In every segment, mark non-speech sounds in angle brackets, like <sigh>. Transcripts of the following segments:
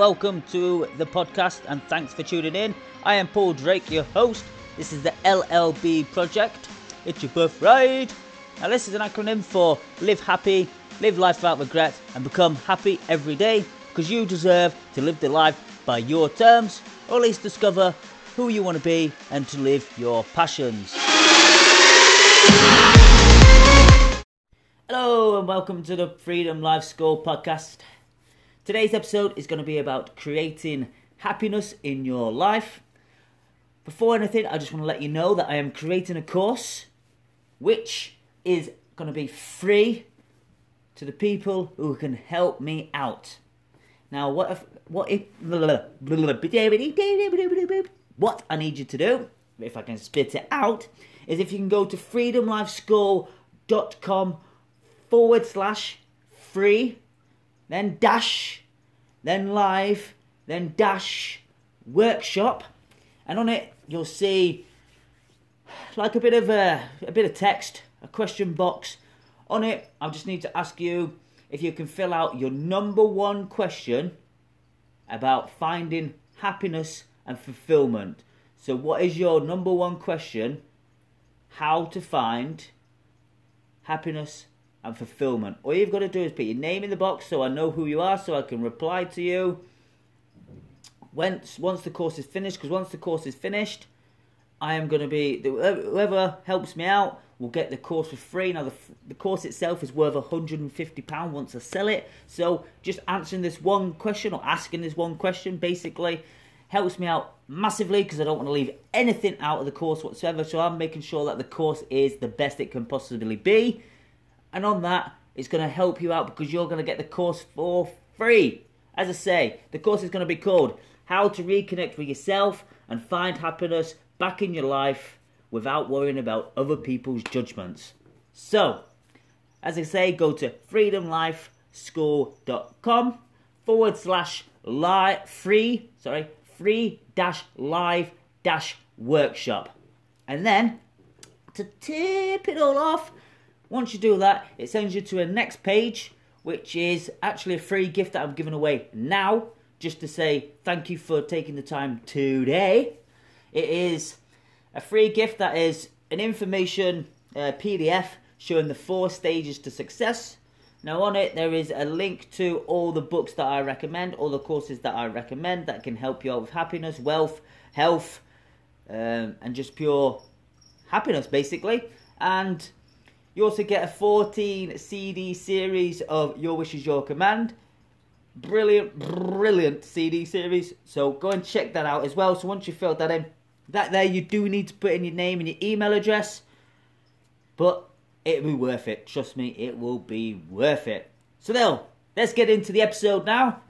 welcome to the podcast and thanks for tuning in. I am Paul Drake, your host. This is the LLB project. It's your birthright. Now, this is an acronym for Live Happy, Live Life Without Regret, and Become Happy Every Day because you deserve to live the life by your terms, or at least discover who you want to be and to live your passions. Hello, and welcome to the Freedom Life School podcast. Today's episode is going to be about creating happiness in your life. Before anything, I just want to let you know that I am creating a course which is going to be free to the people who can help me out. Now, what if what if what I need you to do, if I can spit it out, is if you can go to freedomlifeschool.com forward slash free then dash, then live, then dash workshop, and on it you'll see like a bit of a, a bit of text, a question box. On it, I just need to ask you if you can fill out your number one question about finding happiness and fulfillment. So, what is your number one question? How to find happiness and fulfillment. All you've got to do is put your name in the box so I know who you are, so I can reply to you. Once once the course is finished, because once the course is finished, I am going to be whoever helps me out will get the course for free. Now the the course itself is worth 150 pound once I sell it. So just answering this one question or asking this one question basically helps me out massively because I don't want to leave anything out of the course whatsoever. So I'm making sure that the course is the best it can possibly be. And on that, it's going to help you out because you're going to get the course for free. As I say, the course is going to be called How to Reconnect with Yourself and Find Happiness Back in Your Life Without Worrying About Other People's Judgments. So, as I say, go to freedomlifeschool.com forward slash live free, sorry, free dash live dash workshop. And then, to tip it all off, once you do that, it sends you to a next page, which is actually a free gift that I'm giving away now, just to say thank you for taking the time today. It is a free gift that is an information uh, PDF showing the four stages to success. Now, on it, there is a link to all the books that I recommend, all the courses that I recommend that can help you out with happiness, wealth, health, um, and just pure happiness, basically. And you also get a 14 CD series of Your Wish is Your Command. Brilliant, brilliant CD series. So go and check that out as well. So once you've filled that in, that there you do need to put in your name and your email address. But it'll be worth it. Trust me, it will be worth it. So now, let's get into the episode now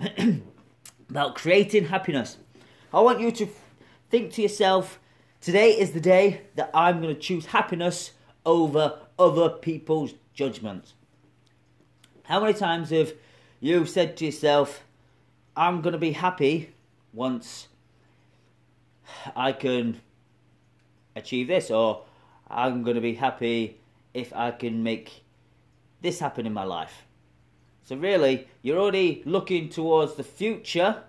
<clears throat> about creating happiness. I want you to think to yourself, today is the day that I'm going to choose happiness over other people's judgments. How many times have you said to yourself, I'm going to be happy once I can achieve this, or I'm going to be happy if I can make this happen in my life? So, really, you're already looking towards the future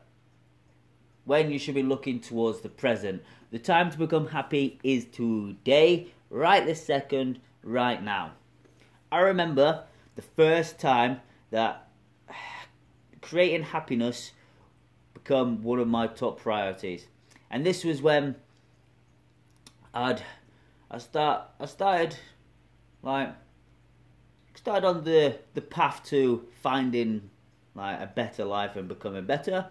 when you should be looking towards the present. The time to become happy is today, right this second, right now. I remember the first time that creating happiness become one of my top priorities. And this was when I'd I start I started like started on the the path to finding like a better life and becoming better.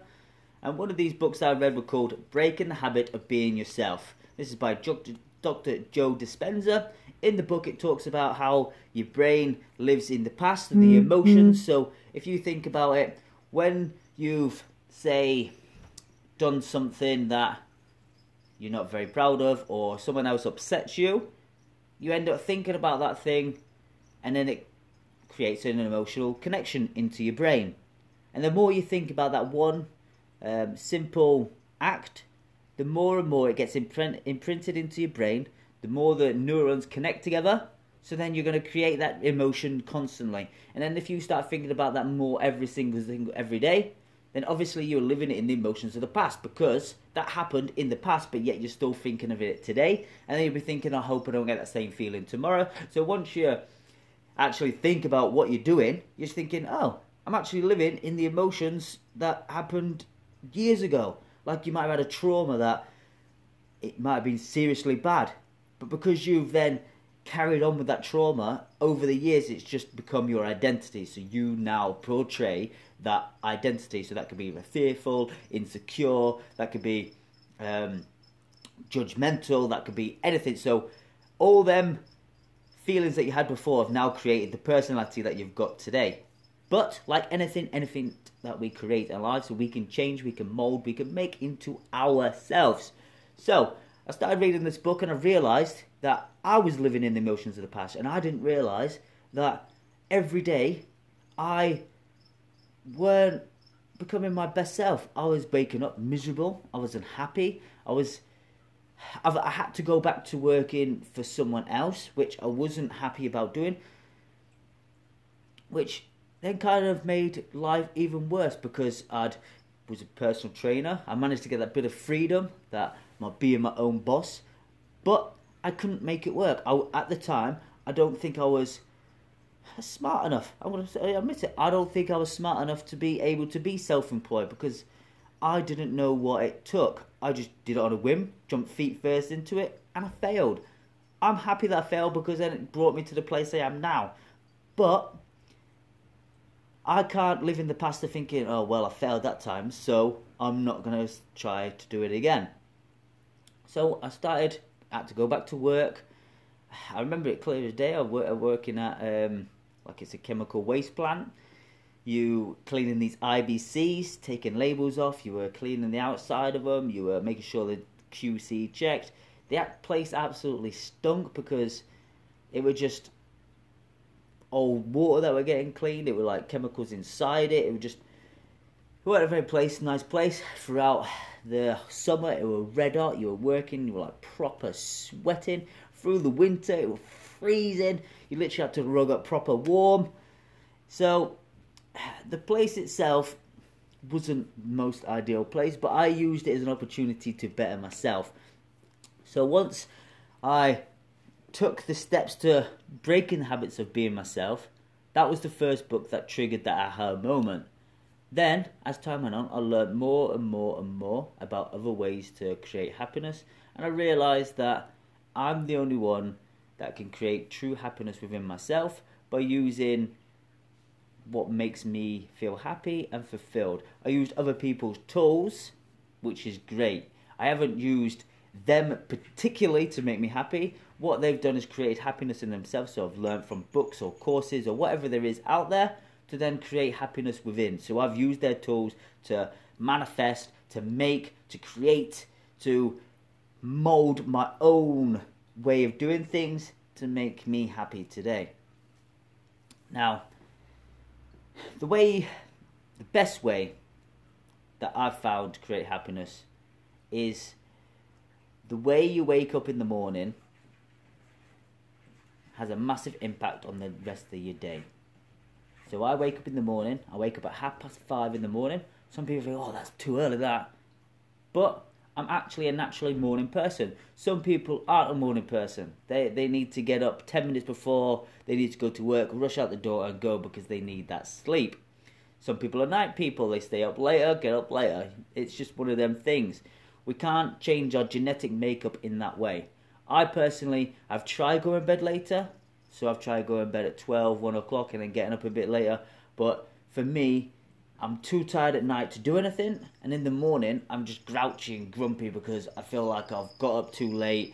And one of these books I read were called Breaking the Habit of Being Yourself. This is by Dr. Dr. Joe Dispenza, in the book it talks about how your brain lives in the past and the mm-hmm. emotions. So if you think about it, when you've say done something that you're not very proud of or someone else upsets you, you end up thinking about that thing and then it creates an emotional connection into your brain. And the more you think about that one um, simple act, the more and more it gets imprint- imprinted into your brain the more the neurons connect together. So then you're going to create that emotion constantly. And then if you start thinking about that more every single thing every day, then obviously you're living it in the emotions of the past because that happened in the past, but yet you're still thinking of it today. And then you'll be thinking, I hope I don't get that same feeling tomorrow. So once you actually think about what you're doing, you're thinking, oh, I'm actually living in the emotions that happened years ago. Like you might have had a trauma that it might have been seriously bad, but because you've then carried on with that trauma over the years, it's just become your identity. So you now portray that identity. So that could be fearful, insecure, that could be um, judgmental, that could be anything. So all them feelings that you had before have now created the personality that you've got today. But like anything, anything that we create in life, so we can change, we can mold, we can make into ourselves. So I started reading this book and I realised that I was living in the emotions of the past, and I didn't realise that every day I weren't becoming my best self. I was waking up miserable. I was unhappy. I was. I've, I had to go back to working for someone else, which I wasn't happy about doing. Which then kind of made life even worse because I'd was a personal trainer. I managed to get that bit of freedom that my being my own boss, but I couldn't make it work. I, at the time, I don't think I was smart enough. I want to admit it. I don't think I was smart enough to be able to be self-employed because I didn't know what it took. I just did it on a whim, jumped feet first into it, and I failed. I'm happy that I failed because then it brought me to the place I am now. But I can't live in the past of thinking, oh well, I failed that time, so I'm not gonna try to do it again. So I started had to go back to work. <sighs> I remember it clear as day. I was working at um, like it's a chemical waste plant. You cleaning these IBCs, taking labels off. You were cleaning the outside of them. You were making sure the QC checked. The place absolutely stunk because it was just old water that were getting cleaned. It were like chemicals inside it. It was just we were at a very place, nice place throughout the summer. It was red hot. You were working. You were like proper sweating through the winter. It was freezing. You literally had to rug up proper warm. So the place itself wasn't most ideal place, but I used it as an opportunity to better myself. So once I took the steps to breaking the habits of being myself, that was the first book that triggered that aha moment. Then, as time went on, I learned more and more and more about other ways to create happiness, and I realized that I'm the only one that can create true happiness within myself by using what makes me feel happy and fulfilled. I used other people's tools, which is great. I haven't used them particularly to make me happy. What they've done is create happiness in themselves. So I've learned from books or courses or whatever there is out there to then create happiness within. So I've used their tools to manifest, to make, to create, to mold my own way of doing things to make me happy today. Now, the way, the best way that I've found to create happiness is the way you wake up in the morning has a massive impact on the rest of your day. So I wake up in the morning. I wake up at half past five in the morning. Some people think, oh, that's too early, that. But I'm actually a naturally morning person. Some people aren't a morning person. They they need to get up ten minutes before they need to go to work, rush out the door and go because they need that sleep. Some people are night people. They stay up later, get up later. It's just one of them things. We can't change our genetic makeup in that way. I personally have tried going to bed later. So I've tried going to bed at 12, 1 o'clock and then getting up a bit later. But for me, I'm too tired at night to do anything. And in the morning, I'm just grouchy and grumpy because I feel like I've got up too late.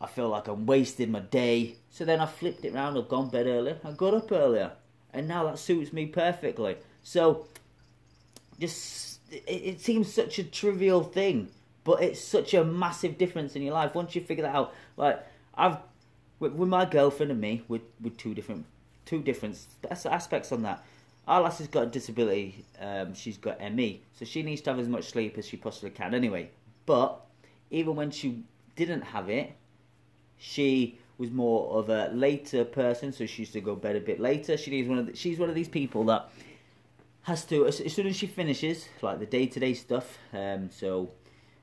I feel like I'm wasting my day. So then I flipped it around. I've gone to bed earlier. I got up earlier. And now that suits me perfectly. So, just, it, it seems such a trivial thing. But it's such a massive difference in your life. Once you figure that out, like, I've with, with my girlfriend and me, with with two different two different aspects on that. Our lass has got a disability. Um, she's got ME, so she needs to have as much sleep as she possibly can. Anyway, but even when she didn't have it, she was more of a later person, so she used to go bed a bit later. She needs one of the, she's one of these people that has to as, as soon as she finishes like the day to day stuff. Um, so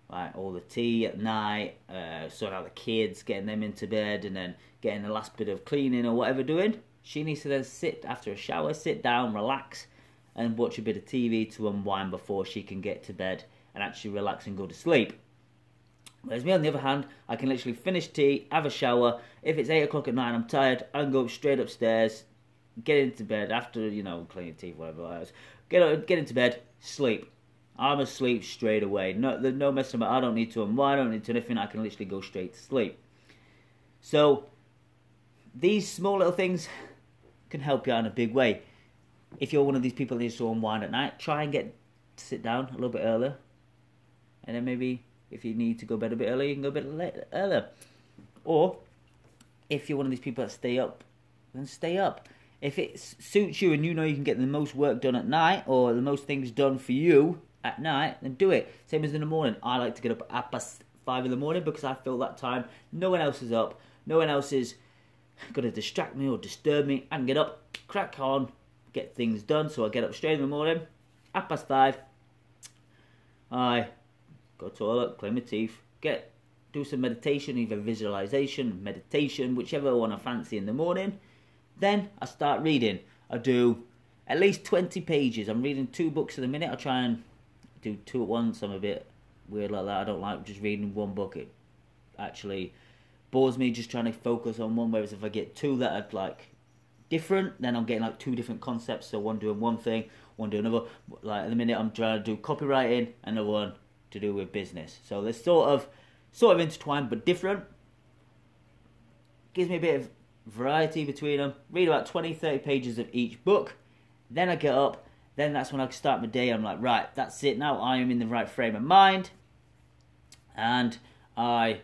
like all the tea at night, uh, sorting out the kids, getting them into bed, and then getting the last bit of cleaning or whatever doing. She needs to then sit after a shower, sit down, relax, and watch a bit of TV to unwind before she can get to bed and actually relax and go to sleep. Whereas me, on the other hand, I can literally finish tea, have a shower. If it's eight o'clock at night, I'm tired. I can go straight upstairs, get into bed after you know cleaning teeth, whatever else. Get get into bed, sleep. I'm asleep straight away. No, there's no messing about. I don't need to unwind. I don't need to anything. I can literally go straight to sleep. So these small little things can help you out in a big way. If you're one of these people that needs to unwind at night, try and get to sit down a little bit earlier, and then maybe if you need to go bed a bit earlier, you can go a bit later, earlier. Or if you're one of these people that stay up, then stay up. If it suits you and you know you can get the most work done at night or the most things done for you at night, then do it. Same as in the morning. I like to get up at past five in the morning because I feel that time no one else is up, no one else is going to distract me or disturb me. I can get up, crack on, get things done. So I get up straight in the morning, at past five. I go to toilet, clean my teeth, get do some meditation, either visualization, meditation, whichever one I fancy in the morning. Then I start reading. I do at least 20 pages. I'm reading two books in a minute. I try and do two at once. I'm a bit weird like that. I don't like just reading one book. It actually bores me just trying to focus on one. Whereas if I get two that are like different, then I'm getting like two different concepts. So one doing one thing, one doing another. Like at the minute, I'm trying to do copywriting, and the one to do with business. So they're sort of sort of intertwined but different. Gives me a bit of variety between them. Read about 20, 30 pages of each book. Then I get up. Then that's when I start my day. I'm like, right, that's it now. I am in the right frame of mind. And I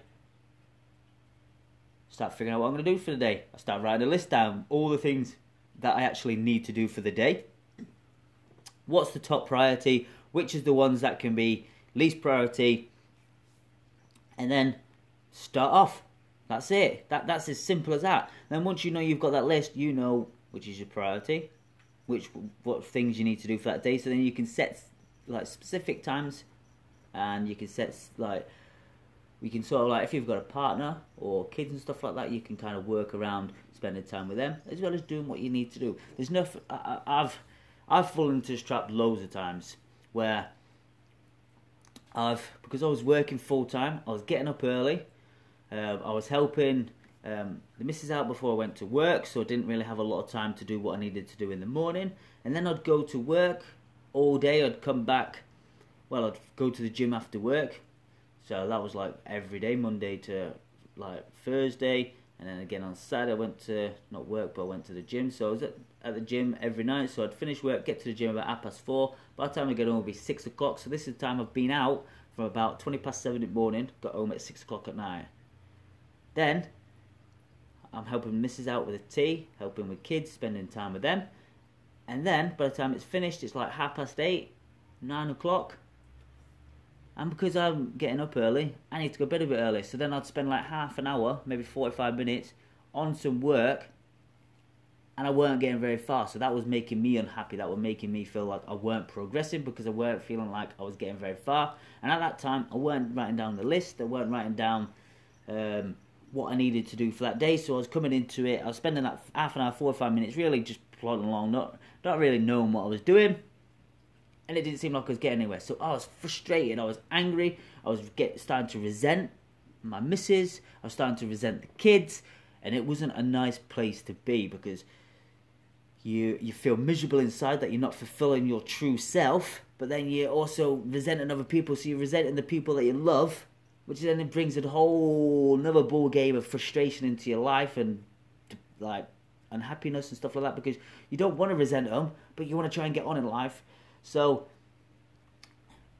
start figuring out what I'm going to do for the day. I start writing a list down, all the things that I actually need to do for the day. What's the top priority? Which is the ones that can be least priority? And then start off. That's it. That that's as simple as that. Then once you know you've got that list, you know which is your priority, which what things you need to do for that day. So then you can set like specific times, and you can set like we can sort of like if you've got a partner or kids and stuff like that, you can kind of work around spending time with them as well as doing what you need to do. There's no I, I've I've fallen into this trap loads of times where I've because I was working full time, I was getting up early uh, I was helping um, the missus out before I went to work, so I didn't really have a lot of time to do what I needed to do in the morning. And then I'd go to work all day. I'd come back. Well, I'd go to the gym after work. So that was like every day, Monday to like Thursday, and then again on Saturday I went to not work, but I went to the gym. So I was at, at the gym every night. So I'd finish work, get to the gym about half past four. By the time I get home, it'll be six o'clock. So this is the time I've been out from about twenty past seven in the morning. Got home at six o'clock at night. Then I'm helping Mrs. out with a tea, helping with kids, spending time with them. And then by the time it's finished, it's like half past eight, nine o'clock. And because I'm getting up early, I need to go to bed a bit early. So then I'd spend like half an hour, maybe 45 minutes on some work. And I weren't getting very far. So that was making me unhappy. That was making me feel like I weren't progressing because I weren't feeling like I was getting very far. And at that time, I weren't writing down the list. I weren't writing down um, what I needed to do for that day. So I was coming into it. I was spending that half an hour, four or five minutes, really just plodding along, not not really knowing what I was doing, and it didn't seem like I was getting anywhere. So I was frustrated. I was angry. I was get, starting to resent my missus. I was starting to resent the kids, and it wasn't a nice place to be because you you feel miserable inside that you're not fulfilling your true self. But then you're also resenting other people, so you're resenting the people that you love which then it brings a whole another ball game of frustration into your life and like unhappiness and stuff like that because you don't want to resent them, but you want to try and get on in life. So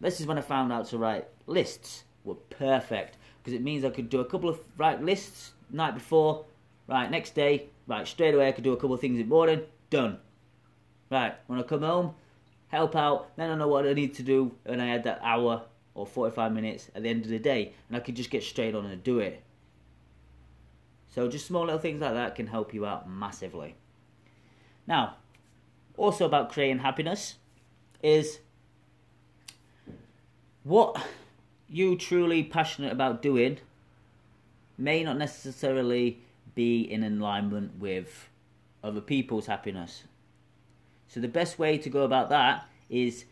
this is when I found out to write lists were perfect because it means I could do a couple of write lists night before, right next day, right straight away I could do a couple of things in the morning, done. Right when I come home, help out, then I know what I need to do, and I had that hour or 45 minutes at the end of the day and I could just get straight on and do it. So just small little things like that can help you out massively. Now, also about creating happiness, is what you truly passionate about doing may not necessarily be in alignment with other people's happiness. So the best way to go about that is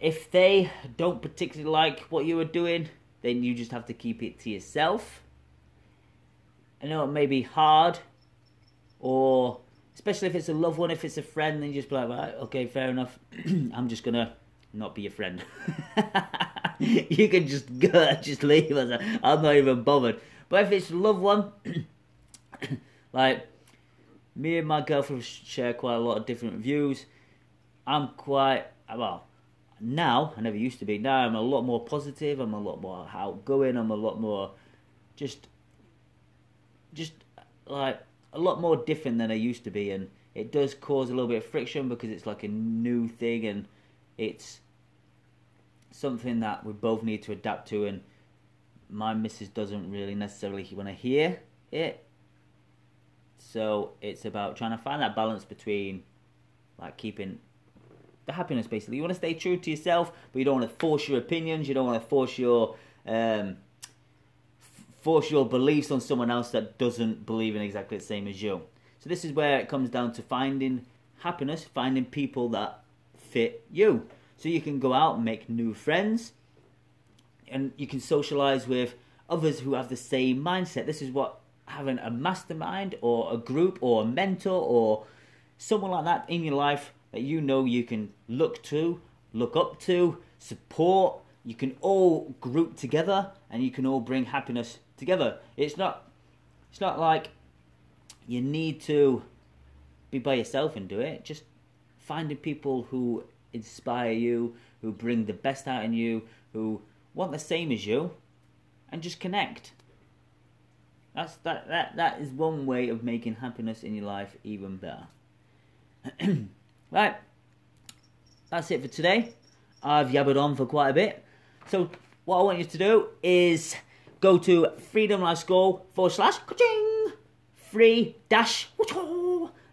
if they don't particularly like what you are doing, then you just have to keep it to yourself. I know it may be hard, or especially if it's a loved one, if it's a friend, then you just be like, right, okay, fair enough. <clears throat> I'm just gonna not be your friend. <laughs> you can just go, <laughs> just leave us. I'm not even bothered. But if it's a loved one, <clears throat> like me and my girlfriend share quite a lot of different views. I'm quite well now. I never used to be. Now I'm a lot more positive. I'm a lot more outgoing. I'm a lot more just, just like a lot more different than I used to be, and it does cause a little bit of friction because it's like a new thing and it's something that we both need to adapt to. And my missus doesn't really necessarily want to hear it, so it's about trying to find that balance between like keeping happiness basically. You want to stay true to yourself, but you don't want to force your opinions. You don't want to force your um, force your beliefs on someone else that doesn't believe in exactly the same as you. So this is where it comes down to finding happiness, finding people that fit you. So you can go out and make new friends and you can socialize with others who have the same mindset. This is what having a mastermind or a group or a mentor or someone like that in your life that you know you can look to, look up to, support. You can all group together and you can all bring happiness together. It's not it's not like you need to be by yourself and do it. Just finding people who inspire you, who bring the best out in you, who want the same as you, and just connect. That's that that that is one way of making happiness in your life even better. <clears throat> right. That's it for today. I've yabbered on for quite a bit. So what I want you to do is go to Freedom Life School forward slash free dash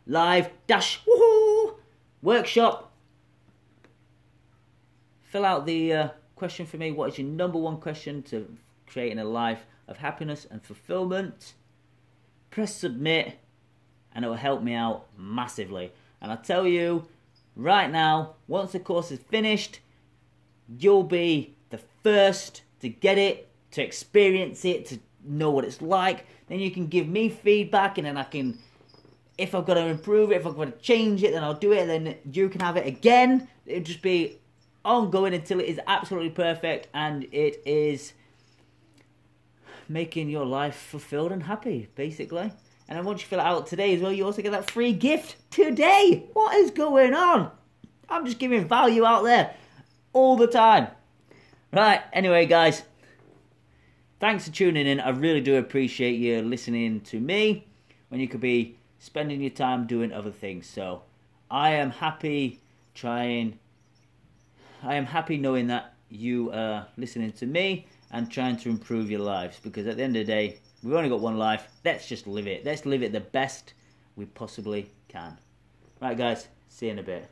live dash workshop. Fill out the uh, question for me. What is your number one question to creating a life of happiness and fulfillment? Press submit and it will help me out massively. And I tell you right now, once the course is finished, you'll be the first to get it to experience it, to know what it's like. Then you can give me feedback, and then I can, if I've got to improve it, if I've got to change it, then I'll do it. Then you can have it again. It'll just be ongoing until it is absolutely perfect, and it is making your life fulfilled and happy, basically. And once you fill it out today as well, you also get that free gift today. What is going on? I'm just giving value out there all the time. Right, anyway, guys, thanks for tuning in. I really do appreciate you listening to me when you could be spending your time doing other things. So I am happy trying, I am happy knowing that you are listening to me and trying to improve your lives because at the end of the day, we've only got one life. Let's just live it. Let's live it the best we possibly can. Right, guys, see you in a bit.